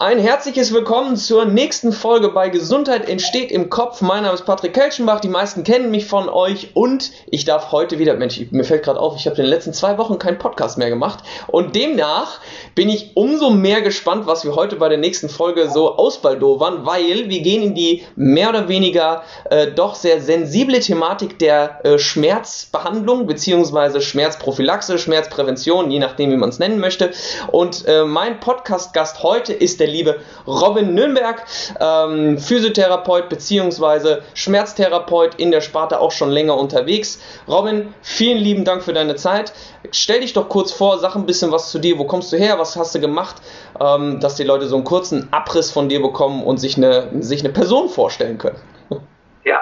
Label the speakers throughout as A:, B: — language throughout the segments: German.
A: Ein herzliches Willkommen zur nächsten Folge bei Gesundheit entsteht im Kopf. Mein Name ist Patrick Kelchenbach, die meisten kennen mich von euch und ich darf heute wieder, Mensch, mir fällt gerade auf, ich habe in den letzten zwei Wochen keinen Podcast mehr gemacht und demnach bin ich umso mehr gespannt, was wir heute bei der nächsten Folge so ausbaldowern, weil wir gehen in die mehr oder weniger äh, doch sehr sensible Thematik der äh, Schmerzbehandlung bzw. Schmerzprophylaxe, Schmerzprävention, je nachdem wie man es nennen möchte und äh, mein Podcast-Gast heute ist der liebe Robin Nürnberg, ähm, Physiotherapeut bzw. Schmerztherapeut in der Sparte auch schon länger unterwegs. Robin, vielen lieben Dank für deine Zeit. Stell dich doch kurz vor, sag ein bisschen was zu dir. Wo kommst du her? Was hast du gemacht? Ähm, dass die Leute so einen kurzen Abriss von dir bekommen und sich eine, sich eine Person vorstellen können.
B: Ja,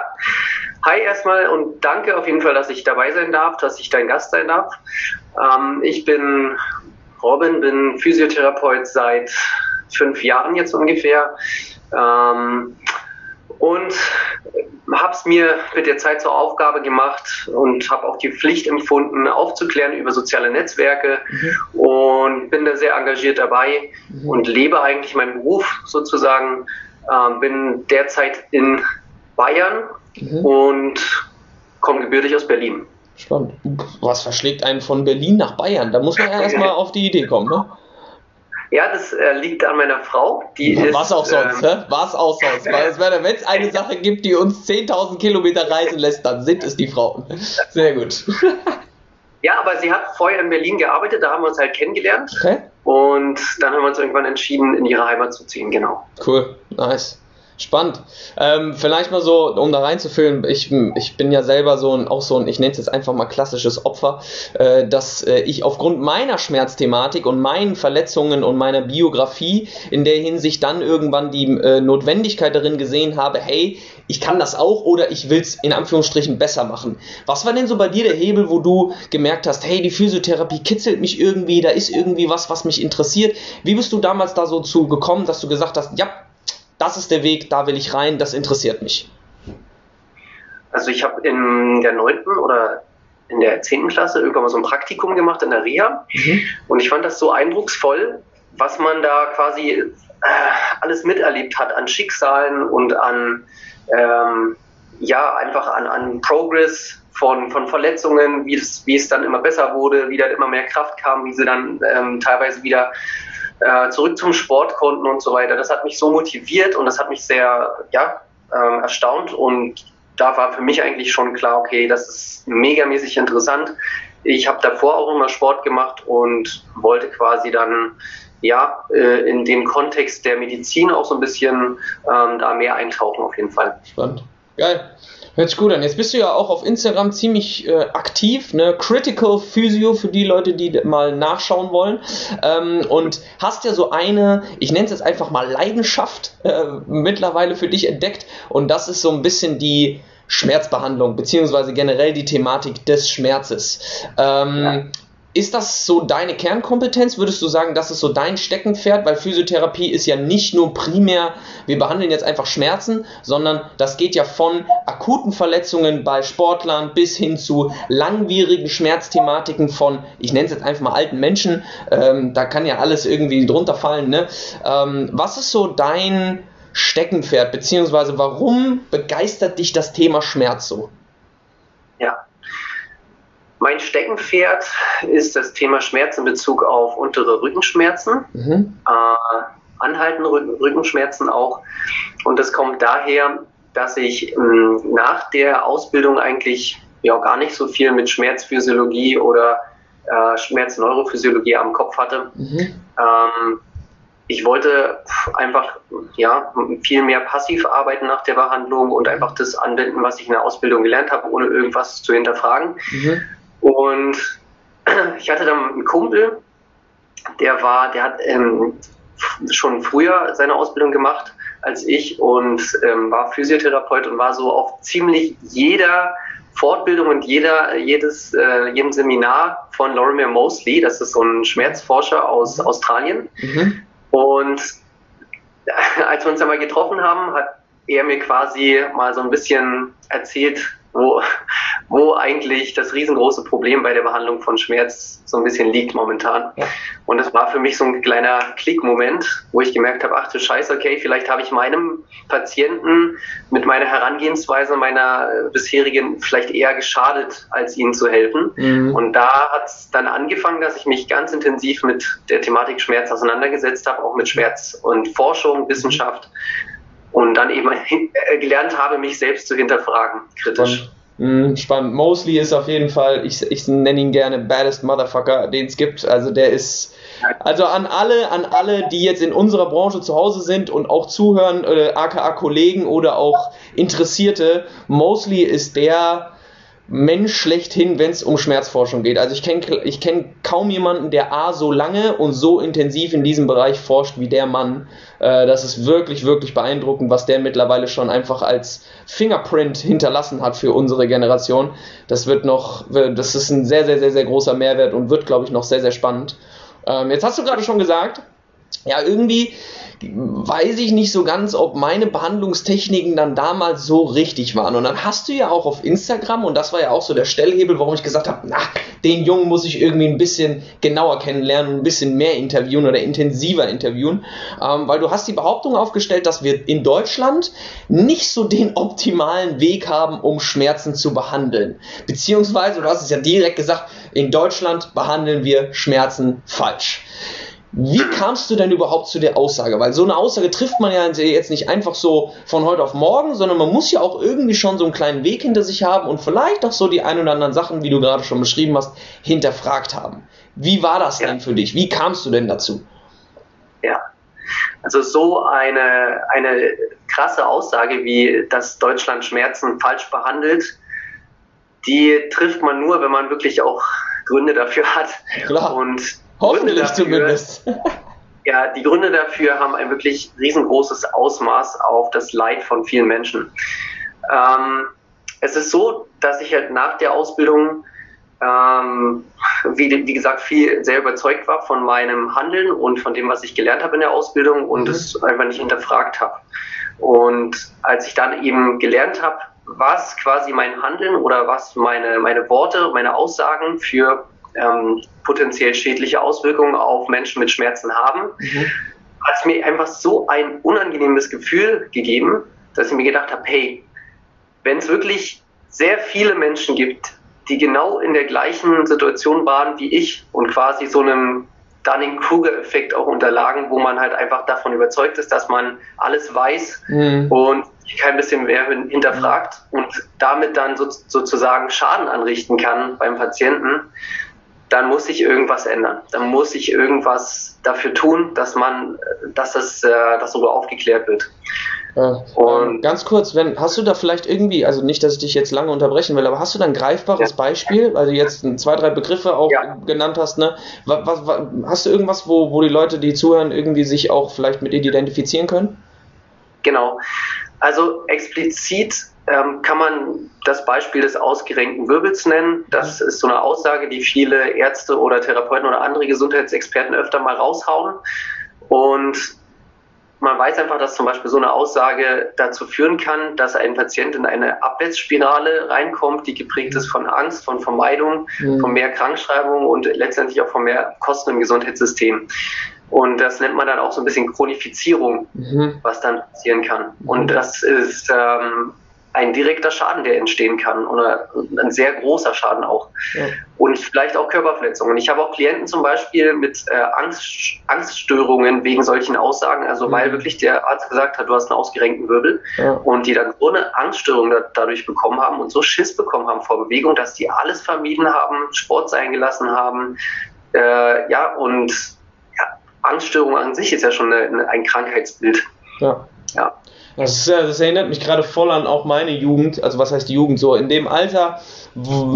B: Hi erstmal und danke auf jeden Fall, dass ich dabei sein darf, dass ich dein Gast sein darf. Ähm, ich bin Robin, bin Physiotherapeut seit fünf Jahren jetzt ungefähr. Ähm, und habe es mir mit der Zeit zur Aufgabe gemacht und habe auch die Pflicht empfunden, aufzuklären über soziale Netzwerke mhm. und bin da sehr engagiert dabei mhm. und lebe eigentlich meinen Beruf sozusagen. Ähm, bin derzeit in Bayern mhm. und komme gebürtig aus Berlin.
A: Spannend. Was verschlägt einen von Berlin nach Bayern? Da muss man ja erstmal auf die Idee kommen, ne?
B: Ja, das äh, liegt an meiner Frau.
A: Die ja, ist, was auch sonst, ähm, Was auch sonst. Wenn es eine Sache gibt, die uns 10.000 Kilometer reisen lässt, dann sind es die Frauen. Sehr gut.
B: Ja, aber sie hat vorher in Berlin gearbeitet, da haben wir uns halt kennengelernt. Okay. Und dann haben wir uns irgendwann entschieden, in ihre Heimat zu ziehen, genau.
A: Cool, nice. Spannend. Ähm, vielleicht mal so, um da reinzufüllen, ich, ich bin ja selber so ein, auch so ein, ich nenne es jetzt einfach mal klassisches Opfer, äh, dass äh, ich aufgrund meiner Schmerzthematik und meinen Verletzungen und meiner Biografie in der Hinsicht dann irgendwann die äh, Notwendigkeit darin gesehen habe, hey, ich kann das auch oder ich will es in Anführungsstrichen besser machen. Was war denn so bei dir der Hebel, wo du gemerkt hast, hey, die Physiotherapie kitzelt mich irgendwie, da ist irgendwie was, was mich interessiert. Wie bist du damals da so zu gekommen, dass du gesagt hast, ja, das ist der Weg, da will ich rein, das interessiert mich?
B: Also ich habe in der 9. oder in der 10. Klasse irgendwann mal so ein Praktikum gemacht in der Reha mhm. und ich fand das so eindrucksvoll, was man da quasi äh, alles miterlebt hat an Schicksalen und an ähm, ja einfach an, an Progress von, von Verletzungen, wie es, wie es dann immer besser wurde, wie dann immer mehr Kraft kam, wie sie dann ähm, teilweise wieder äh, zurück zum Sport konnten und so weiter. Das hat mich so motiviert und das hat mich sehr ja, äh, erstaunt und da war für mich eigentlich schon klar, okay, das ist megamäßig interessant. Ich habe davor auch immer Sport gemacht und wollte quasi dann ja äh, in den Kontext der Medizin auch so ein bisschen ähm, da mehr eintauchen auf jeden Fall.
A: Spannend. Geil. Hört sich gut an. Jetzt bist du ja auch auf Instagram ziemlich äh, aktiv, ne? Critical Physio für die Leute, die mal nachschauen wollen. Ähm, und hast ja so eine, ich nenne es jetzt einfach mal Leidenschaft äh, mittlerweile für dich entdeckt. Und das ist so ein bisschen die Schmerzbehandlung, beziehungsweise generell die Thematik des Schmerzes. Ähm, ja. Ist das so deine Kernkompetenz? Würdest du sagen, das ist so dein Steckenpferd? Weil Physiotherapie ist ja nicht nur primär, wir behandeln jetzt einfach Schmerzen, sondern das geht ja von akuten Verletzungen bei Sportlern bis hin zu langwierigen Schmerzthematiken von, ich nenne es jetzt einfach mal alten Menschen. Ähm, da kann ja alles irgendwie drunter fallen. Ne? Ähm, was ist so dein Steckenpferd? Beziehungsweise warum begeistert dich das Thema Schmerz so?
B: Mein Steckenpferd ist das Thema Schmerz in Bezug auf untere Rückenschmerzen, mhm. äh, anhaltende Rückenschmerzen auch. Und das kommt daher, dass ich ähm, nach der Ausbildung eigentlich ja gar nicht so viel mit Schmerzphysiologie oder äh, Schmerzneurophysiologie am Kopf hatte. Mhm. Ähm, ich wollte einfach ja, viel mehr passiv arbeiten nach der Behandlung und einfach das anwenden, was ich in der Ausbildung gelernt habe, ohne irgendwas zu hinterfragen. Mhm. Und ich hatte dann einen Kumpel, der war, der hat ähm, schon früher seine Ausbildung gemacht als ich und ähm, war Physiotherapeut und war so auf ziemlich jeder Fortbildung und jeder, jedes, äh, jedem Seminar von Lorimer Mosley, das ist so ein Schmerzforscher aus Australien. Mhm. Und als wir uns einmal getroffen haben, hat er mir quasi mal so ein bisschen erzählt, wo, wo eigentlich das riesengroße Problem bei der Behandlung von Schmerz so ein bisschen liegt momentan. Ja. Und es war für mich so ein kleiner Klickmoment, wo ich gemerkt habe, ach du Scheiße, okay, vielleicht habe ich meinem Patienten mit meiner Herangehensweise, meiner bisherigen vielleicht eher geschadet, als ihnen zu helfen. Mhm. Und da hat es dann angefangen, dass ich mich ganz intensiv mit der Thematik Schmerz auseinandergesetzt habe, auch mit Schmerz und Forschung, Wissenschaft. Mhm und dann eben äh, gelernt habe, mich selbst zu hinterfragen, kritisch.
A: Spannend. Mhm, spannend. Mosley ist auf jeden Fall, ich, ich nenne ihn gerne baddest Motherfucker, den es gibt. Also der ist, also an alle, an alle, die jetzt in unserer Branche zu Hause sind und auch zuhören, äh, aka Kollegen oder auch Interessierte, Mosley ist der Mensch schlechthin, wenn es um Schmerzforschung geht. Also ich kenne ich kenn kaum jemanden, der A so lange und so intensiv in diesem Bereich forscht wie der Mann. Äh, das ist wirklich, wirklich beeindruckend, was der mittlerweile schon einfach als Fingerprint hinterlassen hat für unsere Generation. Das wird noch, das ist ein sehr, sehr, sehr, sehr großer Mehrwert und wird, glaube ich, noch sehr, sehr spannend. Ähm, jetzt hast du gerade schon gesagt, ja, irgendwie weiß ich nicht so ganz, ob meine Behandlungstechniken dann damals so richtig waren. Und dann hast du ja auch auf Instagram, und das war ja auch so der Stellhebel, warum ich gesagt habe, na, den Jungen muss ich irgendwie ein bisschen genauer kennenlernen, ein bisschen mehr interviewen oder intensiver interviewen, ähm, weil du hast die Behauptung aufgestellt, dass wir in Deutschland nicht so den optimalen Weg haben, um Schmerzen zu behandeln. Beziehungsweise, du hast es ja direkt gesagt, in Deutschland behandeln wir Schmerzen falsch. Wie kamst du denn überhaupt zu der Aussage? Weil so eine Aussage trifft man ja jetzt nicht einfach so von heute auf morgen, sondern man muss ja auch irgendwie schon so einen kleinen Weg hinter sich haben und vielleicht auch so die ein oder anderen Sachen, wie du gerade schon beschrieben hast, hinterfragt haben. Wie war das ja. denn für dich? Wie kamst du denn dazu?
B: Ja, also so eine, eine krasse Aussage wie, dass Deutschland Schmerzen falsch behandelt, die trifft man nur, wenn man wirklich auch Gründe dafür hat.
A: Klar. Und Hoffentlich dafür, zumindest.
B: Ja, die Gründe dafür haben ein wirklich riesengroßes Ausmaß auf das Leid von vielen Menschen. Ähm, es ist so, dass ich halt nach der Ausbildung, ähm, wie, wie, gesagt, viel sehr überzeugt war von meinem Handeln und von dem, was ich gelernt habe in der Ausbildung und mhm. es einfach nicht hinterfragt habe. Und als ich dann eben gelernt habe, was quasi mein Handeln oder was meine, meine Worte, meine Aussagen für ähm, potenziell schädliche Auswirkungen auf Menschen mit Schmerzen haben, mhm. hat es mir einfach so ein unangenehmes Gefühl gegeben, dass ich mir gedacht habe, hey, wenn es wirklich sehr viele Menschen gibt, die genau in der gleichen Situation waren wie ich und quasi so einem Dunning-Kruger-Effekt auch unterlagen, wo man halt einfach davon überzeugt ist, dass man alles weiß mhm. und kein bisschen mehr hinterfragt mhm. und damit dann so, sozusagen Schaden anrichten kann beim Patienten, dann muss sich irgendwas ändern. Dann muss sich irgendwas dafür tun, dass man, dass das, äh, dass darüber aufgeklärt wird.
A: Ja, und ähm, ganz kurz, wenn, hast du da vielleicht irgendwie, also nicht, dass ich dich jetzt lange unterbrechen will, aber hast du da ein greifbares ja. Beispiel, weil du jetzt zwei, drei Begriffe auch ja. genannt hast, ne? Was, was, hast du irgendwas, wo, wo die Leute, die zuhören, irgendwie sich auch vielleicht mit identifizieren können?
B: Genau. Also explizit ähm, kann man das Beispiel des ausgerenkten Wirbels nennen. Das ist so eine Aussage, die viele Ärzte oder Therapeuten oder andere Gesundheitsexperten öfter mal raushauen. Und man weiß einfach, dass zum Beispiel so eine Aussage dazu führen kann, dass ein Patient in eine Abwärtsspirale reinkommt, die geprägt ist von Angst, von Vermeidung, mhm. von mehr Krankschreibung und letztendlich auch von mehr Kosten im Gesundheitssystem. Und das nennt man dann auch so ein bisschen Chronifizierung, mhm. was dann passieren kann. Und mhm. das ist ähm, ein direkter Schaden, der entstehen kann oder ein sehr großer Schaden auch. Ja. Und vielleicht auch Körperverletzungen. Ich habe auch Klienten zum Beispiel mit äh, Angst, Angststörungen wegen solchen Aussagen, also mhm. weil wirklich der Arzt gesagt hat, du hast einen ausgerenkten Wirbel ja. und die dann so eine Angststörung da, dadurch bekommen haben und so Schiss bekommen haben vor Bewegung, dass die alles vermieden haben, Sport sein gelassen haben. Äh, ja, und ja, Angststörung an sich ist ja schon eine, ein Krankheitsbild.
A: Ja. ja. Das, ist, das erinnert mich gerade voll an auch meine Jugend, also was heißt die Jugend? So, in dem Alter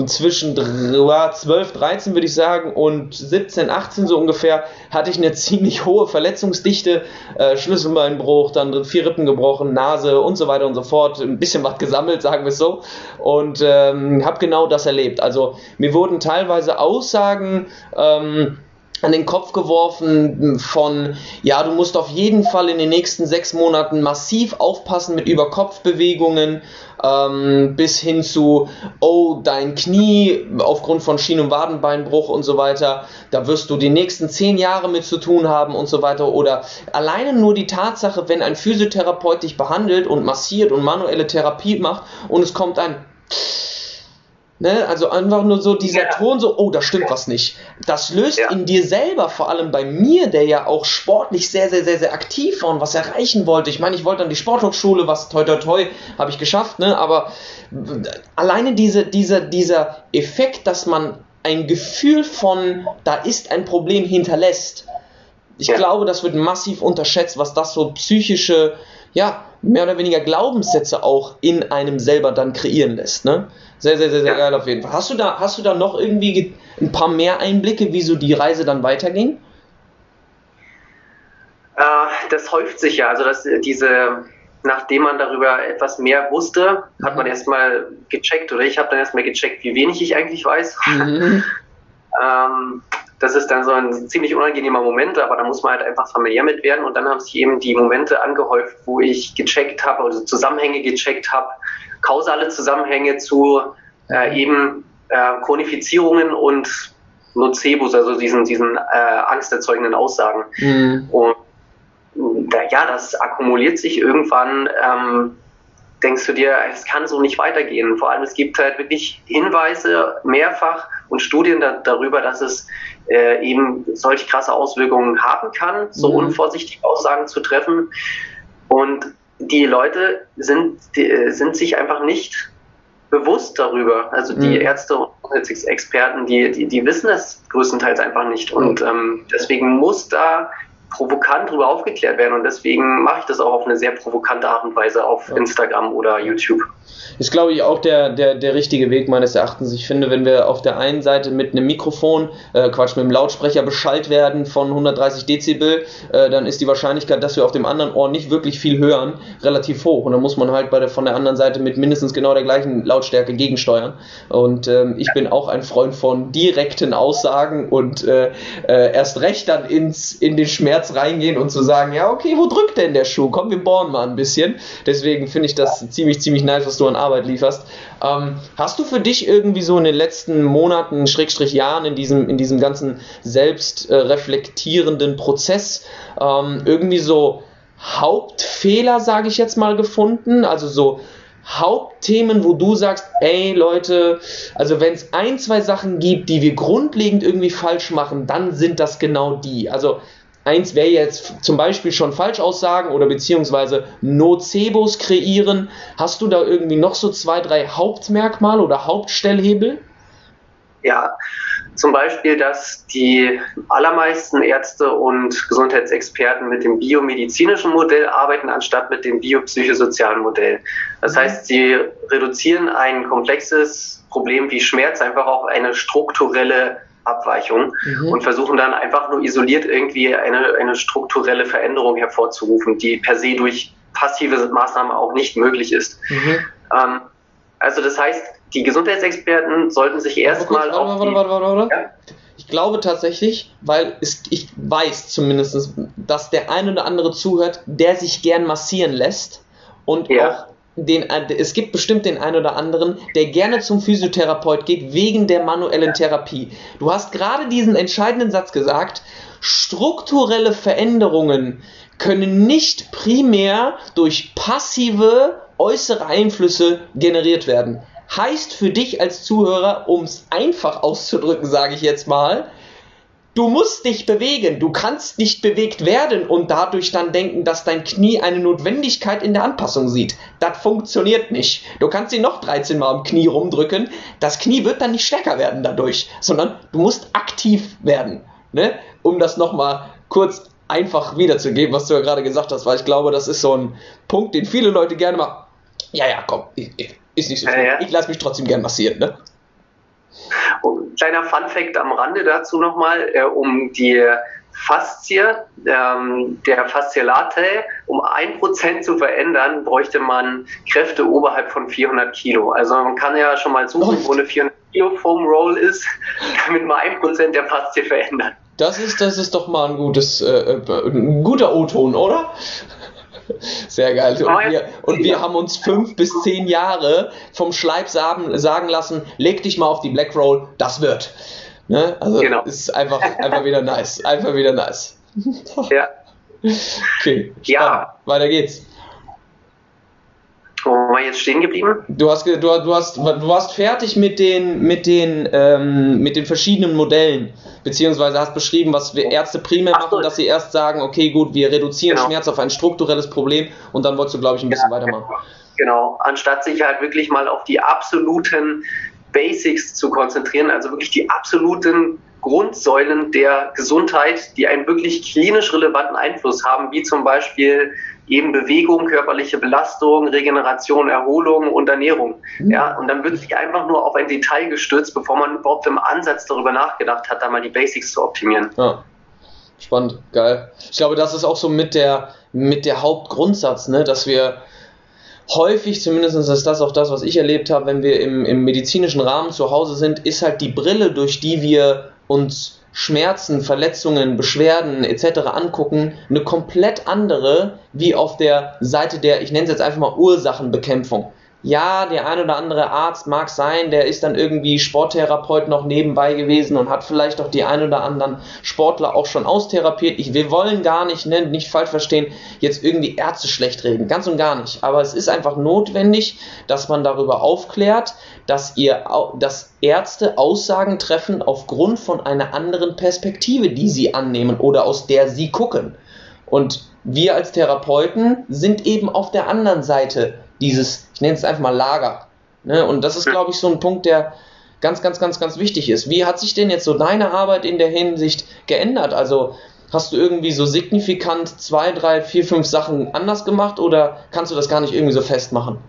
A: zwischen 12, 13 würde ich sagen und 17, 18 so ungefähr hatte ich eine ziemlich hohe Verletzungsdichte, äh, Schlüsselbeinbruch, dann vier Rippen gebrochen, Nase und so weiter und so fort, ein bisschen was gesammelt, sagen wir es so. Und ähm, habe genau das erlebt. Also mir wurden teilweise Aussagen ähm, an den Kopf geworfen von, ja, du musst auf jeden Fall in den nächsten sechs Monaten massiv aufpassen mit Überkopfbewegungen, ähm, bis hin zu, oh, dein Knie aufgrund von Schien- und Wadenbeinbruch und so weiter, da wirst du die nächsten zehn Jahre mit zu tun haben und so weiter. Oder alleine nur die Tatsache, wenn ein Physiotherapeut dich behandelt und massiert und manuelle Therapie macht und es kommt ein Ne? Also einfach nur so dieser ja. Ton, so, oh, da stimmt was nicht. Das löst ja. in dir selber, vor allem bei mir, der ja auch sportlich sehr, sehr, sehr, sehr aktiv war und was erreichen wollte. Ich meine, ich wollte an die Sporthochschule, was toi toi toi habe ich geschafft, ne? Aber alleine diese, dieser, dieser Effekt, dass man ein Gefühl von, da ist ein Problem hinterlässt. Ich ja. glaube, das wird massiv unterschätzt, was das so psychische, ja, mehr oder weniger Glaubenssätze auch in einem selber dann kreieren lässt, ne? Sehr, sehr, sehr, sehr ja. geil auf jeden Fall. Hast du da, hast du da noch irgendwie ein paar mehr Einblicke, wie so die Reise dann weiterging?
B: Äh, das häuft sich ja. Also dass diese, nachdem man darüber etwas mehr wusste, hat man mhm. erstmal gecheckt, oder ich habe dann erstmal gecheckt, wie wenig ich eigentlich weiß. Mhm. ähm, das ist dann so ein ziemlich unangenehmer Moment, aber da muss man halt einfach familiär mit werden. Und dann haben sich eben die Momente angehäuft, wo ich gecheckt habe, also Zusammenhänge gecheckt habe, kausale Zusammenhänge zu äh, eben äh, Chronifizierungen und Nocebus, also diesen, diesen äh, angsterzeugenden Aussagen. Mhm. Und da, ja, das akkumuliert sich irgendwann. Ähm, denkst du dir, es kann so nicht weitergehen. Vor allem, es gibt halt wirklich Hinweise mehrfach und Studien da, darüber, dass es äh, eben solch krasse Auswirkungen haben kann, so mhm. unvorsichtig Aussagen zu treffen. Und die Leute sind, die, äh, sind sich einfach nicht bewusst darüber. Also die mhm. Ärzte und Experten, die, die, die wissen es größtenteils einfach nicht. Und ähm, deswegen muss da provokant darüber aufgeklärt werden. Und deswegen mache ich das auch auf eine sehr provokante Art und Weise auf Instagram oder YouTube
A: ist, glaube ich, auch der, der, der richtige Weg meines Erachtens. Ich finde, wenn wir auf der einen Seite mit einem Mikrofon, äh, Quatsch, mit einem Lautsprecher beschallt werden von 130 Dezibel, äh, dann ist die Wahrscheinlichkeit, dass wir auf dem anderen Ohr nicht wirklich viel hören, relativ hoch. Und dann muss man halt bei der, von der anderen Seite mit mindestens genau der gleichen Lautstärke gegensteuern. Und ähm, ich bin auch ein Freund von direkten Aussagen und äh, äh, erst recht dann ins, in den Schmerz reingehen und zu sagen, ja, okay, wo drückt denn der Schuh? Komm, wir bohren mal ein bisschen. Deswegen finde ich das ziemlich, ziemlich nice, was du an Arbeit lieferst. Ähm, hast du für dich irgendwie so in den letzten Monaten, Schrägstrich Jahren in diesem, in diesem ganzen selbstreflektierenden Prozess ähm, irgendwie so Hauptfehler, sage ich jetzt mal, gefunden? Also so Hauptthemen, wo du sagst, ey Leute, also wenn es ein, zwei Sachen gibt, die wir grundlegend irgendwie falsch machen, dann sind das genau die. Also Eins wäre jetzt zum Beispiel schon Falschaussagen oder beziehungsweise Nocebos kreieren. Hast du da irgendwie noch so zwei, drei Hauptmerkmale oder Hauptstellhebel?
B: Ja, zum Beispiel, dass die allermeisten Ärzte und Gesundheitsexperten mit dem biomedizinischen Modell arbeiten, anstatt mit dem biopsychosozialen Modell. Das mhm. heißt, sie reduzieren ein komplexes Problem wie Schmerz einfach auf eine strukturelle Abweichung mhm. und versuchen dann einfach nur isoliert irgendwie eine, eine strukturelle Veränderung hervorzurufen, die per se durch passive Maßnahmen auch nicht möglich ist. Mhm. Ähm, also das heißt, die Gesundheitsexperten sollten sich erstmal auf warte, warte, warte,
A: warte, ja? Ich glaube tatsächlich, weil es, ich weiß zumindest, dass der ein oder andere zuhört, der sich gern massieren lässt und ja. auch den, äh, es gibt bestimmt den einen oder anderen, der gerne zum Physiotherapeut geht wegen der manuellen Therapie. Du hast gerade diesen entscheidenden Satz gesagt, strukturelle Veränderungen können nicht primär durch passive äußere Einflüsse generiert werden. Heißt für dich als Zuhörer, um es einfach auszudrücken, sage ich jetzt mal, Du musst dich bewegen. Du kannst nicht bewegt werden und dadurch dann denken, dass dein Knie eine Notwendigkeit in der Anpassung sieht. Das funktioniert nicht. Du kannst sie noch 13 Mal am Knie rumdrücken. Das Knie wird dann nicht stärker werden dadurch, sondern du musst aktiv werden. Ne? Um das nochmal kurz einfach wiederzugeben, was du ja gerade gesagt hast, weil ich glaube, das ist so ein Punkt, den viele Leute gerne mal. Ja, ja, komm, ist nicht so schlimm. Ja, ja. Ich lasse mich trotzdem gern massieren, ne?
B: Kleiner Fun-Fact am Rande dazu nochmal, äh, um die Faszie ähm, der Fasziolate um ein Prozent zu verändern, bräuchte man Kräfte oberhalb von 400 Kilo. Also man kann ja schon mal suchen, wo eine 400 Kilo Foam Roll ist, damit man ein Prozent der Faszie verändert.
A: Das ist, das ist doch mal ein gutes, äh, äh ein guter O-Ton, oder? Sehr geil. Und wir, und wir haben uns fünf bis zehn Jahre vom Schleib sagen, sagen lassen, leg dich mal auf die Black Roll, das wird. Ne? Also genau. ist einfach, einfach wieder nice. Einfach wieder nice.
B: Ja.
A: Okay. Spannend. Ja. Weiter geht's.
B: Wo jetzt stehen geblieben?
A: Du hast, du, du hast, du warst fertig mit den, mit den, ähm, mit den verschiedenen Modellen, beziehungsweise hast beschrieben, was Ärzte primär Ach, machen, dass sie erst sagen, okay, gut, wir reduzieren genau. Schmerz auf ein strukturelles Problem und dann wolltest du, glaube ich, ein bisschen ja, weitermachen.
B: Genau, anstatt sich halt wirklich mal auf die absoluten Basics zu konzentrieren, also wirklich die absoluten Grundsäulen der Gesundheit, die einen wirklich klinisch relevanten Einfluss haben, wie zum Beispiel eben Bewegung, körperliche Belastung, Regeneration, Erholung und Ernährung. Mhm. Ja, und dann wird sich einfach nur auf ein Detail gestürzt, bevor man überhaupt im Ansatz darüber nachgedacht hat, da mal die Basics zu optimieren.
A: Ja. Spannend, geil. Ich glaube, das ist auch so mit der, mit der Hauptgrundsatz, ne, dass wir häufig, zumindest ist das auch das, was ich erlebt habe, wenn wir im, im medizinischen Rahmen zu Hause sind, ist halt die Brille, durch die wir uns Schmerzen, Verletzungen, Beschwerden etc. angucken, eine komplett andere wie auf der Seite der, ich nenne es jetzt einfach mal Ursachenbekämpfung ja, der ein oder andere Arzt mag sein, der ist dann irgendwie Sporttherapeut noch nebenbei gewesen und hat vielleicht auch die ein oder anderen Sportler auch schon austherapiert. Ich, wir wollen gar nicht, ne, nicht falsch verstehen, jetzt irgendwie Ärzte schlecht reden, ganz und gar nicht. Aber es ist einfach notwendig, dass man darüber aufklärt, dass ihr, dass Ärzte Aussagen treffen aufgrund von einer anderen Perspektive, die sie annehmen oder aus der sie gucken. Und wir als Therapeuten sind eben auf der anderen Seite dieses, ich nenne es einfach mal Lager. Ne? Und das ist, glaube ich, so ein Punkt, der ganz, ganz, ganz, ganz wichtig ist. Wie hat sich denn jetzt so deine Arbeit in der Hinsicht geändert? Also hast du irgendwie so signifikant zwei, drei, vier, fünf Sachen anders gemacht oder kannst du das gar nicht irgendwie so festmachen?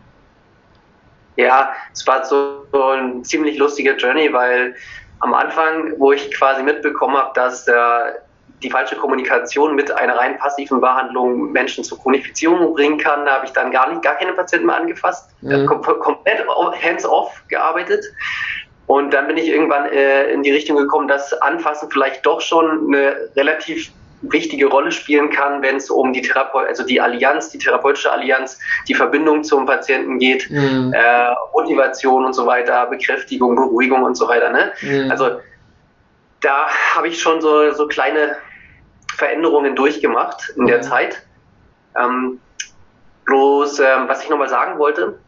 B: Ja, es war so, so ein ziemlich lustiger Journey, weil am Anfang, wo ich quasi mitbekommen habe, dass der die falsche Kommunikation mit einer rein passiven Behandlung Menschen zur Chronifizierung bringen kann. Da habe ich dann gar nicht, gar keine Patienten mehr angefasst. Mhm. Kom komplett hands-off gearbeitet. Und dann bin ich irgendwann äh, in die Richtung gekommen, dass Anfassen vielleicht doch schon eine relativ wichtige Rolle spielen kann, wenn es um die Therapeut, also die Allianz, die therapeutische Allianz, die Verbindung zum Patienten geht, mhm. äh, Motivation und so weiter, Bekräftigung, Beruhigung und so weiter. Ne? Mhm. Also da habe ich schon so, so kleine Veränderungen durchgemacht in der mhm. Zeit. Ähm, bloß, ähm, was ich nochmal sagen wollte,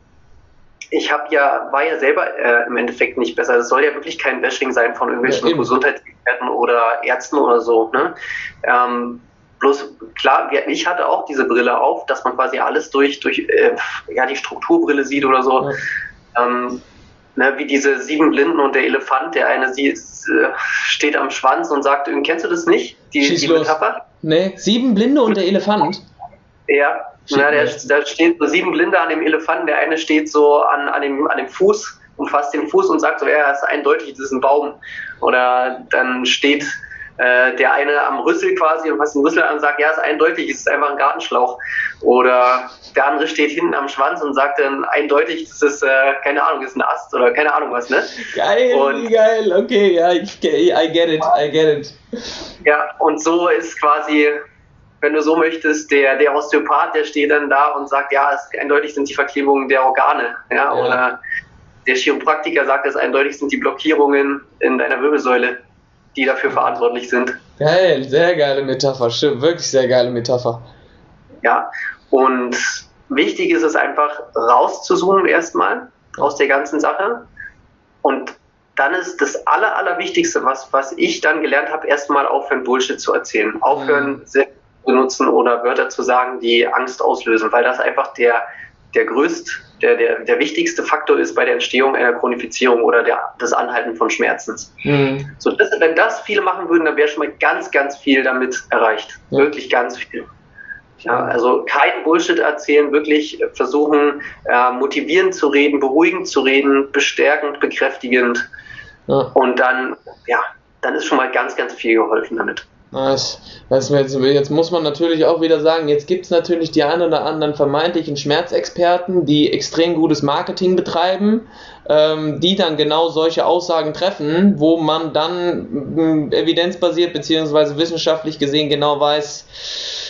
B: ich habe ja, war ja selber äh, im Endeffekt nicht besser. Es soll ja wirklich kein Bashing sein von irgendwelchen ja, Gesundheitsexperten oder Ärzten oder so. Ne? Ähm, bloß klar, ich hatte auch diese Brille auf, dass man quasi alles durch, durch äh, ja, die Strukturbrille sieht oder so. Ja. Ähm, ne, wie diese sieben Blinden und der Elefant, der eine sie, steht am Schwanz und sagt, kennst du das nicht?
A: Die, Schieß die los. Metapher? Nee, sieben Blinde und der Elefant?
B: Ja, na, der, da steht so sieben Blinde an dem Elefanten, der eine steht so an, an, dem, an dem Fuß und fasst den Fuß und sagt so, ja, das ist eindeutig, das ist ein Baum. Oder dann steht äh, der eine am Rüssel quasi und fasst den Rüssel an und sagt, ja, ist eindeutig, es ist einfach ein Gartenschlauch. Oder der andere steht hinten am Schwanz und sagt dann eindeutig, das ist, äh, keine Ahnung, das ist ein Ast oder keine Ahnung was, ne?
A: Geil, und, geil, okay, ja, ich, I get it, I get it.
B: Ja, und so ist quasi, wenn du so möchtest, der, der Osteopath, der steht dann da und sagt, ja, es, eindeutig sind die Verklebungen der Organe, ja, ja. oder der Chiropraktiker sagt, es eindeutig sind die Blockierungen in deiner Wirbelsäule die dafür verantwortlich sind.
A: Geil, sehr geile Metapher, stimmt, wirklich sehr geile Metapher.
B: Ja, und wichtig ist es einfach rauszuzoomen erstmal aus der ganzen Sache und dann ist das Aller, Allerwichtigste, was, was ich dann gelernt habe, erstmal aufhören, Bullshit zu erzählen. Aufhören, mhm. zu benutzen oder Wörter zu sagen, die Angst auslösen, weil das einfach der, der größte der, der, der wichtigste Faktor ist bei der Entstehung einer Chronifizierung oder der, des Anhalten von Schmerzen. Mhm. So, das, wenn das viele machen würden, dann wäre schon mal ganz, ganz viel damit erreicht. Ja. Wirklich ganz viel. Ja, also kein Bullshit erzählen, wirklich versuchen, äh, motivierend zu reden, beruhigend zu reden, bestärkend, bekräftigend. Ja. Und dann, ja, dann ist schon mal ganz, ganz viel geholfen damit.
A: Nice. Jetzt, jetzt, muss man natürlich auch wieder sagen, jetzt gibt es natürlich die ein oder anderen vermeintlichen Schmerzexperten, die extrem gutes Marketing betreiben, ähm, die dann genau solche Aussagen treffen, wo man dann äh, evidenzbasiert bzw. wissenschaftlich gesehen genau weiß,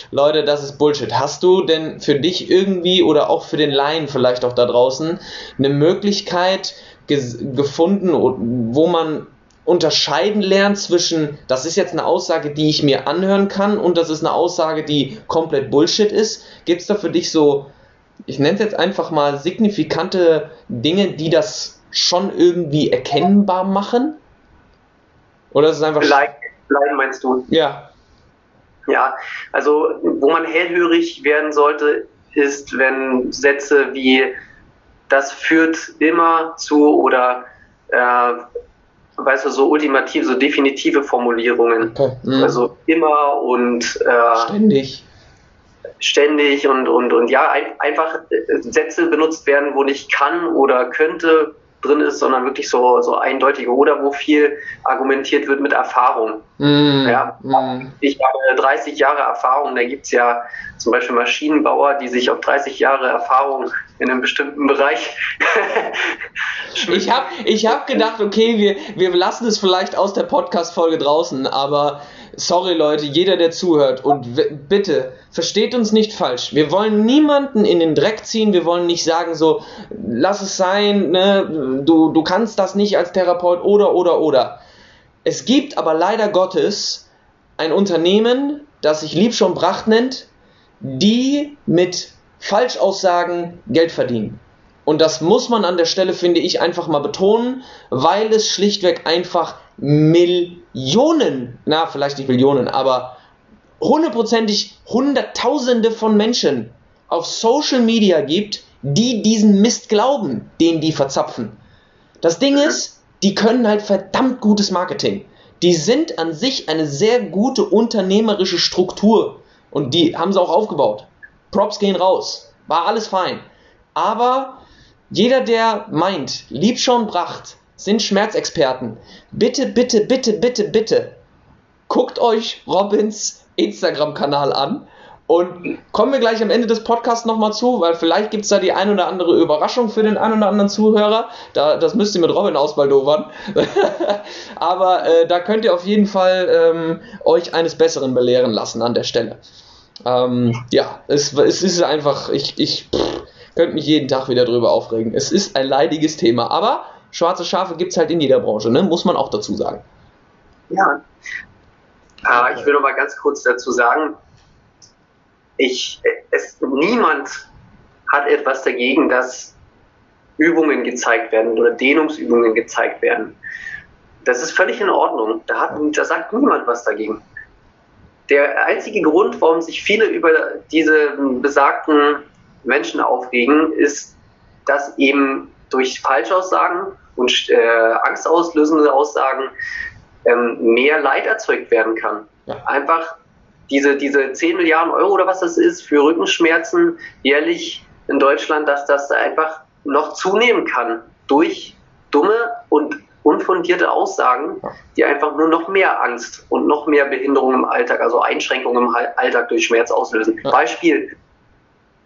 A: Leute, das ist Bullshit. Hast du denn für dich irgendwie oder auch für den Laien vielleicht auch da draußen eine Möglichkeit gefunden, wo man unterscheiden lernt zwischen, das ist jetzt eine Aussage, die ich mir anhören kann und das ist eine Aussage, die komplett Bullshit ist? Gibt es da für dich so, ich nenne es jetzt einfach mal signifikante Dinge, die das schon irgendwie erkennbar machen? Oder ist es einfach.
B: Leiden, Leiden meinst du?
A: Ja.
B: Ja, also wo man hellhörig werden sollte, ist, wenn Sätze wie das führt immer zu oder äh, weißt du, so ultimative, so definitive Formulierungen. Okay. Mhm. Also immer und
A: äh, ständig.
B: Ständig und, und, und ja, ein, einfach äh, Sätze benutzt werden, wo nicht kann oder könnte drin ist, sondern wirklich so, so eindeutige oder wo viel argumentiert wird mit Erfahrung. Mm, ja, mm. Ich habe 30 Jahre Erfahrung, da gibt es ja zum Beispiel Maschinenbauer, die sich auf 30 Jahre Erfahrung in einem bestimmten Bereich.
A: ich habe ich hab gedacht, okay, wir, wir lassen es vielleicht aus der Podcast-Folge draußen, aber sorry Leute, jeder, der zuhört und bitte, versteht uns nicht falsch. Wir wollen niemanden in den Dreck ziehen, wir wollen nicht sagen so, lass es sein, ne, du, du kannst das nicht als Therapeut oder, oder, oder. Es gibt aber leider Gottes ein Unternehmen, das sich Liebschon Bracht nennt, die mit Falschaussagen Geld verdienen. Und das muss man an der Stelle, finde ich, einfach mal betonen, weil es schlichtweg einfach Millionen, na, vielleicht nicht Millionen, aber hundertprozentig Hunderttausende von Menschen auf Social Media gibt, die diesen Mist glauben, den die verzapfen. Das Ding ist, die können halt verdammt gutes Marketing. Die sind an sich eine sehr gute unternehmerische Struktur und die haben sie auch aufgebaut. Props gehen raus. War alles fein. Aber jeder, der meint, Liebschon Bracht sind Schmerzexperten, bitte, bitte, bitte, bitte, bitte, guckt euch Robins Instagram-Kanal an. Und kommen wir gleich am Ende des Podcasts nochmal zu, weil vielleicht gibt es da die ein oder andere Überraschung für den einen oder anderen Zuhörer. Da, das müsst ihr mit Robin ausbaldowern. Aber äh, da könnt ihr auf jeden Fall ähm, euch eines Besseren belehren lassen an der Stelle. Ähm, ja, es, es ist einfach, ich, ich könnte mich jeden Tag wieder drüber aufregen. Es ist ein leidiges Thema, aber schwarze Schafe gibt es halt in jeder Branche, ne? muss man auch dazu sagen.
B: Ja, äh, ich will noch mal ganz kurz dazu sagen, ich, es, niemand hat etwas dagegen, dass Übungen gezeigt werden oder Dehnungsübungen gezeigt werden. Das ist völlig in Ordnung. Da, hat, da sagt niemand was dagegen. Der einzige Grund, warum sich viele über diese besagten Menschen aufregen, ist, dass eben durch Falschaussagen und äh, angstauslösende Aussagen ähm, mehr Leid erzeugt werden kann. Ja. Einfach diese, diese 10 Milliarden Euro oder was das ist für Rückenschmerzen jährlich in Deutschland, dass das einfach noch zunehmen kann durch dumme und unfundierte Aussagen, die einfach nur noch mehr Angst und noch mehr Behinderung im Alltag, also Einschränkungen im Alltag durch Schmerz auslösen. Beispiel,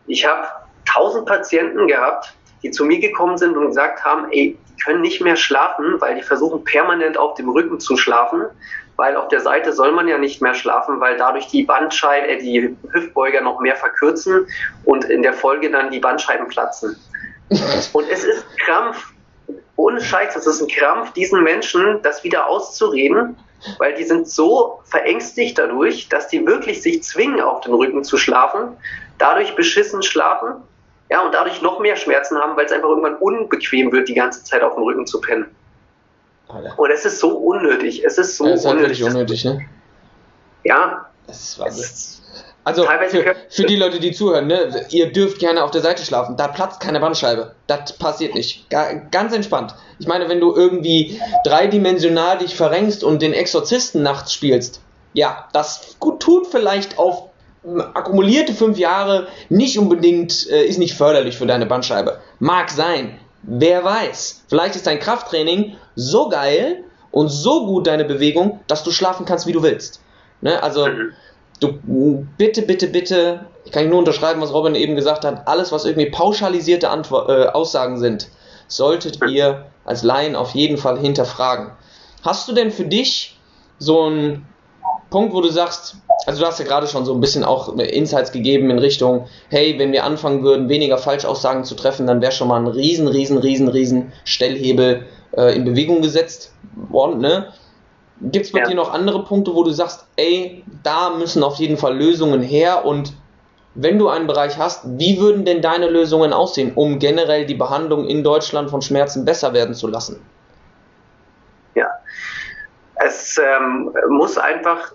B: ich habe 1000 Patienten gehabt, die zu mir gekommen sind und gesagt haben, ey, die können nicht mehr schlafen, weil die versuchen permanent auf dem Rücken zu schlafen, weil auf der Seite soll man ja nicht mehr schlafen, weil dadurch die Bandscheiben, äh, die Hüftbeuger noch mehr verkürzen und in der Folge dann die Bandscheiben platzen. Und es ist Krampf, ohne Scheiß, es ist ein Krampf, diesen Menschen das wieder auszureden, weil die sind so verängstigt dadurch, dass die wirklich sich zwingen, auf dem Rücken zu schlafen, dadurch beschissen schlafen ja, und dadurch noch mehr Schmerzen haben, weil es einfach irgendwann unbequem wird, die ganze Zeit auf dem Rücken zu pennen. Alter. Und es ist so unnötig. Es ist so
A: ja, ist halt unnötig. Unnötig, ne?
B: Ja.
A: Das war also für, für, die Leute, die zuhören, ne, ihr dürft gerne auf der Seite schlafen. Da platzt keine Bandscheibe. Das passiert nicht. ganz entspannt. Ich meine, wenn du irgendwie dreidimensional dich verrenkst und den Exorzisten nachts spielst, ja, das gut tut vielleicht auf akkumulierte fünf Jahre nicht unbedingt, äh, ist nicht förderlich für deine Bandscheibe. Mag sein. Wer weiß. Vielleicht ist dein Krafttraining so geil und so gut deine Bewegung, dass du schlafen kannst, wie du willst. Ne? Also, mhm. Du, bitte, bitte, bitte, ich kann nur unterschreiben, was Robin eben gesagt hat, alles, was irgendwie pauschalisierte Antwort, äh, Aussagen sind, solltet ihr als Laien auf jeden Fall hinterfragen. Hast du denn für dich so einen Punkt, wo du sagst, also du hast ja gerade schon so ein bisschen auch Insights gegeben in Richtung, hey, wenn wir anfangen würden, weniger Falschaussagen zu treffen, dann wäre schon mal ein riesen, riesen, riesen, riesen Stellhebel äh, in Bewegung gesetzt worden, ne? Gibt es bei ja. dir noch andere Punkte, wo du sagst, ey, da müssen auf jeden Fall Lösungen her und wenn du einen Bereich hast, wie würden denn deine Lösungen aussehen, um generell die Behandlung in Deutschland von Schmerzen besser werden zu lassen?
B: Ja, es ähm, muss einfach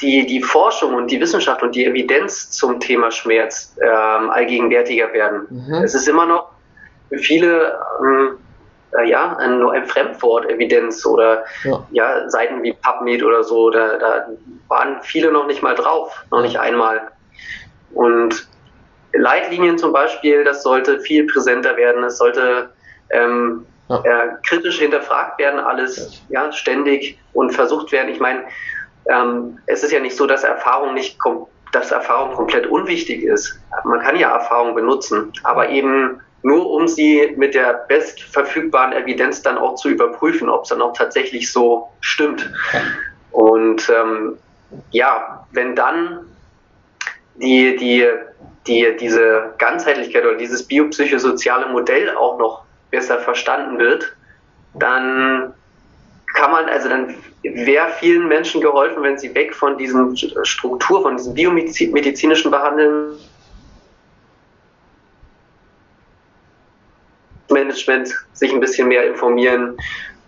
B: die, die Forschung und die Wissenschaft und die Evidenz zum Thema Schmerz ähm, allgegenwärtiger werden. Mhm. Es ist immer noch für viele ähm, äh, ja, ein, nur ein Fremdwort, Evidenz oder ja. ja. Seiten wie PubMed oder so, da, da waren viele noch nicht mal drauf, noch nicht einmal. Und Leitlinien zum Beispiel, das sollte viel präsenter werden, es sollte ähm, ja. äh, kritisch hinterfragt werden, alles ja, ständig und versucht werden. Ich meine, ähm, es ist ja nicht so, dass Erfahrung nicht dass Erfahrung komplett unwichtig ist. Man kann ja Erfahrung benutzen, aber eben nur um sie mit der bestverfügbaren Evidenz dann auch zu überprüfen, ob es dann auch tatsächlich so stimmt. Und ähm, ja, wenn dann die, die, die, diese Ganzheitlichkeit oder dieses biopsychosoziale Modell auch noch besser verstanden wird, dann kann man, also dann wäre vielen Menschen geholfen, wenn sie weg von diesem Struktur, von diesem biomedizinischen Behandeln Management sich ein bisschen mehr informieren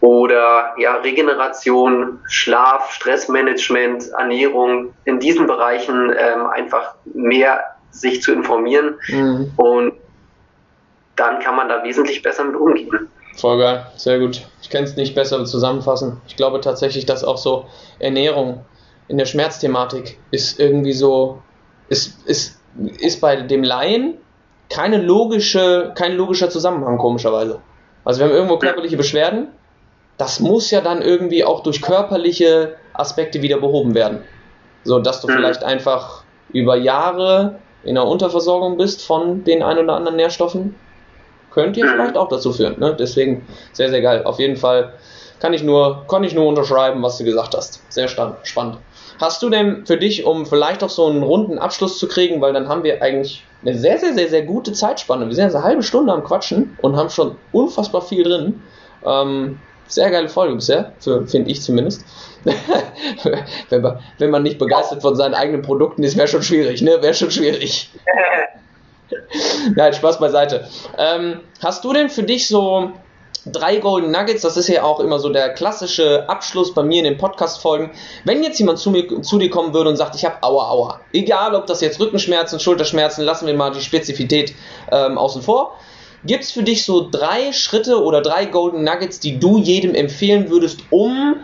B: oder ja, Regeneration, Schlaf, Stressmanagement, Ernährung, in diesen Bereichen ähm, einfach mehr sich zu informieren mhm. und dann kann man da wesentlich besser mit umgehen.
A: Voll geil, sehr gut. Ich kann es nicht besser zusammenfassen. Ich glaube tatsächlich, dass auch so Ernährung in der Schmerzthematik ist irgendwie so, ist, ist, ist bei dem Laien keine logische, kein logischer Zusammenhang, komischerweise. Also wir haben irgendwo körperliche Beschwerden, das muss ja dann irgendwie auch durch körperliche Aspekte wieder behoben werden. So dass du mhm. vielleicht einfach über Jahre in einer Unterversorgung bist von den ein oder anderen Nährstoffen könnte ja vielleicht auch dazu führen. Ne? Deswegen sehr, sehr geil. Auf jeden Fall kann ich nur, kann ich nur unterschreiben, was du gesagt hast. Sehr spannend. Hast du denn für dich, um vielleicht auch so einen runden Abschluss zu kriegen, weil dann haben wir eigentlich eine sehr, sehr, sehr, sehr gute Zeitspanne. Wir sind jetzt eine halbe Stunde am Quatschen und haben schon unfassbar viel drin. Ähm, sehr geile Folge bisher, finde ich zumindest. wenn, man, wenn man nicht begeistert von seinen eigenen Produkten ist, wäre schon schwierig, ne? Wäre schon schwierig. Nein, Spaß beiseite. Ähm, hast du denn für dich so drei Golden Nuggets? Das ist ja auch immer so der klassische Abschluss bei mir in den Podcast-Folgen. Wenn jetzt jemand zu, mir, zu dir kommen würde und sagt, ich habe Aua, Aua, egal ob das jetzt Rückenschmerzen, Schulterschmerzen, lassen wir mal die Spezifität ähm, außen vor. Gibt es für dich so drei Schritte oder drei Golden Nuggets, die du jedem empfehlen würdest, um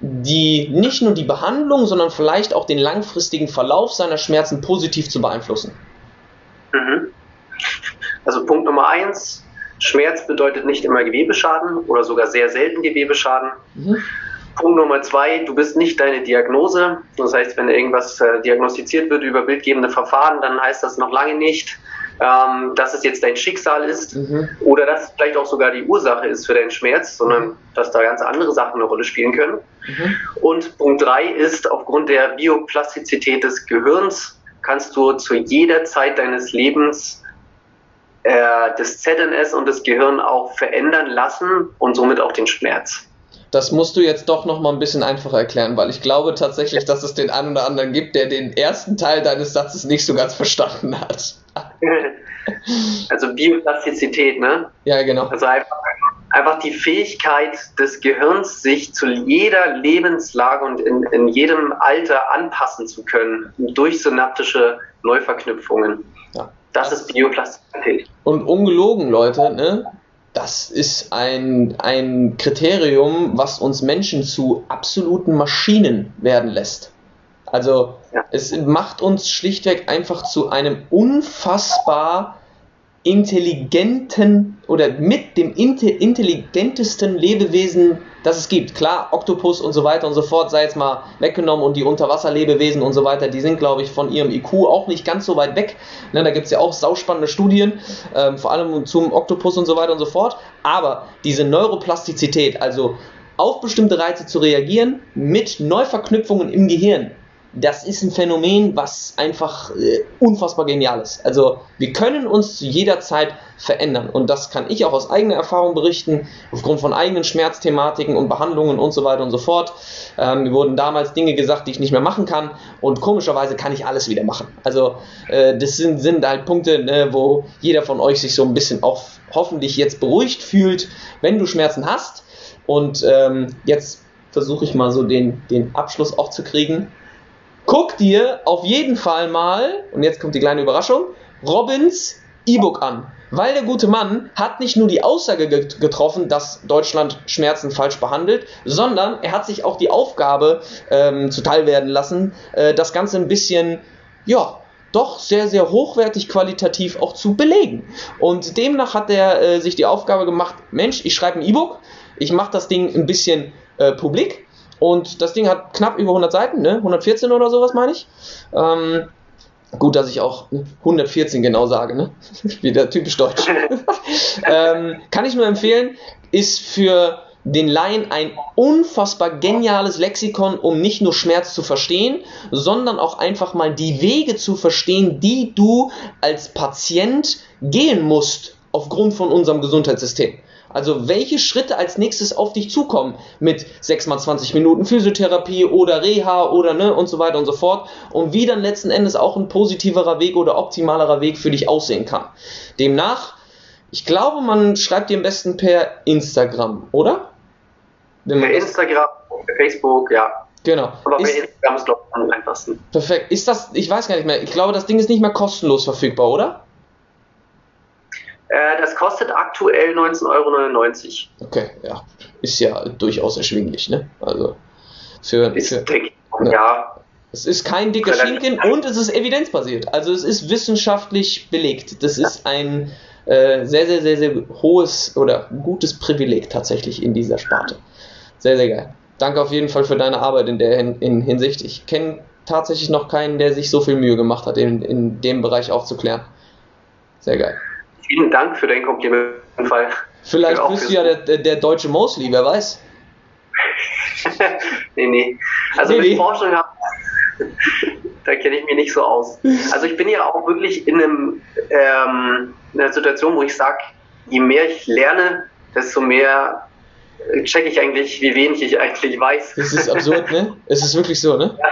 A: die nicht nur die Behandlung, sondern vielleicht auch den langfristigen Verlauf seiner Schmerzen positiv zu beeinflussen?
B: Mhm. Also Punkt Nummer eins, Schmerz bedeutet nicht immer Gewebeschaden oder sogar sehr selten Gewebeschaden. Mhm. Punkt Nummer zwei, du bist nicht deine Diagnose. Das heißt, wenn irgendwas äh, diagnostiziert wird über bildgebende Verfahren, dann heißt das noch lange nicht, ähm, dass es jetzt dein Schicksal ist mhm. oder dass es vielleicht auch sogar die Ursache ist für deinen Schmerz, sondern dass da ganz andere Sachen eine Rolle spielen können. Mhm. Und Punkt drei ist, aufgrund der Bioplastizität des Gehirns kannst du zu jeder Zeit deines Lebens äh, das ZNS und das Gehirn auch verändern lassen und somit auch den Schmerz.
A: Das musst du jetzt doch noch mal ein bisschen einfacher erklären, weil ich glaube tatsächlich, dass es den einen oder anderen gibt, der den ersten Teil deines Satzes nicht so ganz verstanden hat.
B: also Bioplastizität, ne?
A: Ja, genau.
B: Also einfach, einfach die Fähigkeit des Gehirns, sich zu jeder Lebenslage und in, in jedem Alter anpassen zu können durch synaptische Neuverknüpfungen. Ja. Das ist Bioplastizität.
A: Und ungelogen, Leute, ne? Das ist ein, ein Kriterium, was uns Menschen zu absoluten Maschinen werden lässt. Also ja. es macht uns schlichtweg einfach zu einem unfassbar intelligenten oder mit dem intelligentesten Lebewesen, das es gibt. Klar, Oktopus und so weiter und so fort, sei jetzt mal weggenommen und die Unterwasserlebewesen und so weiter, die sind, glaube ich, von ihrem IQ auch nicht ganz so weit weg. Ne, da gibt es ja auch sauspannende Studien, ähm, vor allem zum Oktopus und so weiter und so fort. Aber diese Neuroplastizität, also auf bestimmte Reize zu reagieren mit Neuverknüpfungen im Gehirn, das ist ein Phänomen, was einfach äh, unfassbar genial ist. Also wir können uns zu jeder Zeit verändern und das kann ich auch aus eigener Erfahrung berichten, aufgrund von eigenen Schmerzthematiken und Behandlungen und so weiter und so fort. Ähm, mir wurden damals Dinge gesagt, die ich nicht mehr machen kann und komischerweise kann ich alles wieder machen. Also äh, das sind, sind halt Punkte, ne, wo jeder von euch sich so ein bisschen auch hoffentlich jetzt beruhigt fühlt, wenn du Schmerzen hast. Und ähm, jetzt versuche ich mal so den, den Abschluss auch zu kriegen guck dir auf jeden Fall mal, und jetzt kommt die kleine Überraschung, Robins E-Book an. Weil der gute Mann hat nicht nur die Aussage getroffen, dass Deutschland Schmerzen falsch behandelt, sondern er hat sich auch die Aufgabe ähm, zuteil werden lassen, äh, das Ganze ein bisschen, ja, doch sehr, sehr hochwertig qualitativ auch zu belegen. Und demnach hat er äh, sich die Aufgabe gemacht, Mensch, ich schreibe ein E-Book, ich mache das Ding ein bisschen äh, publik, und das Ding hat knapp über 100 Seiten, ne? 114 oder sowas meine ich. Ähm, gut, dass ich auch 114 genau sage, ne? Wieder typisch deutsch. ähm, kann ich nur empfehlen, ist für den Laien ein unfassbar geniales Lexikon, um nicht nur Schmerz zu verstehen, sondern auch einfach mal die Wege zu verstehen, die du als Patient gehen musst aufgrund von unserem Gesundheitssystem. Also welche Schritte als nächstes auf dich zukommen mit 6 mal 20 Minuten Physiotherapie oder Reha oder ne und so weiter und so fort und wie dann letzten Endes auch ein positiverer Weg oder optimalerer Weg für dich aussehen kann. Demnach, ich glaube, man schreibt dir am besten per Instagram, oder?
B: per Instagram, per Facebook, ja.
A: Genau.
B: Aber ist, Instagram ist glaube ich am einfachsten.
A: Perfekt. Ist das, ich weiß gar nicht mehr, ich glaube, das Ding ist nicht mehr kostenlos verfügbar, oder?
B: Äh, das kostet aktuell 19,99
A: Euro. Okay, ja. Ist ja durchaus erschwinglich, ne? Also für.
B: Ist
A: für
B: dick, ne? ja.
A: Es ist kein dicker Schinken und es ist evidenzbasiert. Also es ist wissenschaftlich belegt. Das ist ein äh, sehr, sehr, sehr, sehr hohes oder gutes Privileg tatsächlich in dieser Sparte. Sehr, sehr geil. Danke auf jeden Fall für deine Arbeit in der in, in Hinsicht. Ich kenne tatsächlich noch keinen, der sich so viel Mühe gemacht hat, in, in dem Bereich aufzuklären. Sehr geil.
B: Vielen Dank für dein Kompliment.
A: Vielleicht bist du ja der, der deutsche Mosley, wer weiß.
B: nee, nee. Also nee, mit nee. Forschung da kenne ich mich nicht so aus. Also ich bin ja auch wirklich in, einem, ähm, in einer Situation, wo ich sage, je mehr ich lerne, desto mehr checke ich eigentlich, wie wenig ich eigentlich weiß.
A: Das ist absurd, ne? Es ist wirklich so, ne?
B: Ja.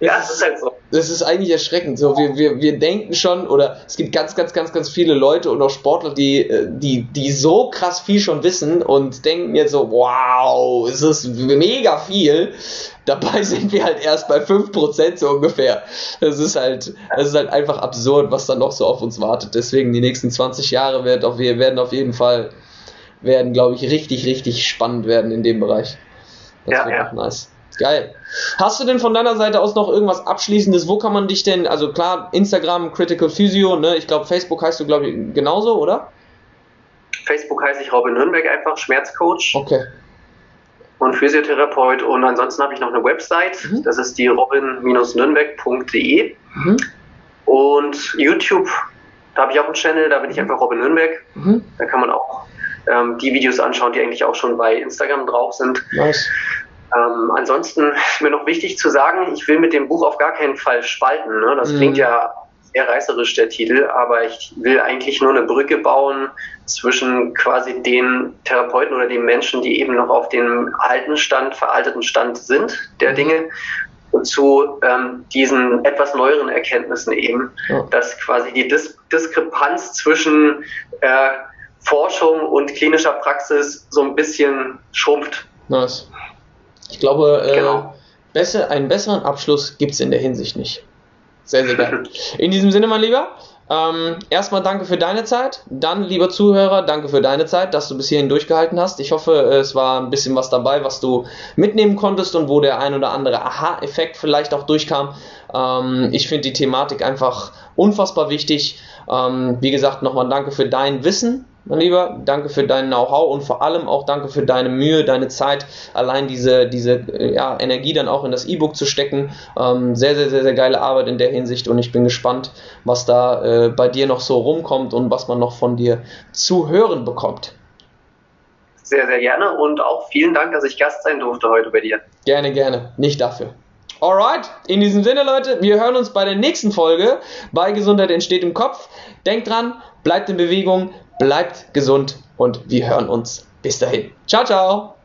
B: Ja, es ist halt so.
A: Das ist eigentlich erschreckend. So, wir, wir, wir denken schon, oder es gibt ganz, ganz, ganz, ganz viele Leute und auch Sportler, die, äh, die, die so krass viel schon wissen und denken jetzt so, wow, es ist mega viel. Dabei sind wir halt erst bei 5% so ungefähr. Das ist halt, das ist halt einfach absurd, was da noch so auf uns wartet. Deswegen die nächsten 20 Jahre wird auf, werden auf jeden Fall, werden, glaube ich, richtig, richtig spannend werden in dem Bereich.
B: Das ja, wird ja.
A: nice. Geil. Hast du denn von deiner Seite aus noch irgendwas Abschließendes? Wo kann man dich denn, also klar, Instagram, Critical Physio, ne? Ich glaube, Facebook heißt du, glaube ich, genauso, oder?
B: Facebook heiße ich Robin Nürnberg einfach, Schmerzcoach.
A: Okay.
B: Und Physiotherapeut. Und ansonsten habe ich noch eine Website, mhm. das ist die robin-nürnberg.de. Mhm. Und YouTube, da habe ich auch einen Channel, da bin ich einfach Robin Nürnberg. Mhm. Da kann man auch ähm, die Videos anschauen, die eigentlich auch schon bei Instagram drauf sind.
A: Nice.
B: Ähm, ansonsten ist mir noch wichtig zu sagen, ich will mit dem Buch auf gar keinen Fall spalten. Ne? Das mhm. klingt ja sehr reißerisch, der Titel, aber ich will eigentlich nur eine Brücke bauen zwischen quasi den Therapeuten oder den Menschen, die eben noch auf dem alten Stand, veralteten Stand sind der Dinge und zu ähm, diesen etwas neueren Erkenntnissen eben, ja. dass quasi die Dis Diskrepanz zwischen äh, Forschung und klinischer Praxis so ein bisschen schrumpft.
A: Nice. Ich glaube, äh, genau. besser, einen besseren Abschluss gibt es in der Hinsicht nicht. Sehr, sehr geil. In diesem Sinne, mein Lieber, Ähm, erstmal danke für deine Zeit. Dann, lieber Zuhörer, danke für deine Zeit, dass du bis hierhin durchgehalten hast. Ich hoffe, es war ein bisschen was dabei, was du mitnehmen konntest und wo der ein oder andere Aha-Effekt vielleicht auch durchkam. Ähm, ich finde die Thematik einfach unfassbar wichtig. Ähm, wie gesagt, nochmal danke für dein Wissen, mein Lieber. Danke für dein Know-how und vor allem auch danke für deine Mühe, deine Zeit, allein diese, diese äh, ja, Energie dann auch in das E-Book zu stecken. Ähm, sehr, sehr, sehr, sehr geile Arbeit in der Hinsicht und ich bin gespannt, was da äh, bei dir noch so rumkommt und was man noch von dir zu hören bekommt.
B: Sehr, sehr gerne und auch vielen Dank, dass ich Gast sein durfte heute bei dir.
A: Gerne, gerne. Nicht dafür. Alright, in diesem Sinne, Leute, wir hören uns bei der nächsten Folge bei Gesundheit entsteht im Kopf. Denkt dran, bleibt in Bewegung, bleibt gesund und wir hören uns. Bis dahin. Ciao, ciao.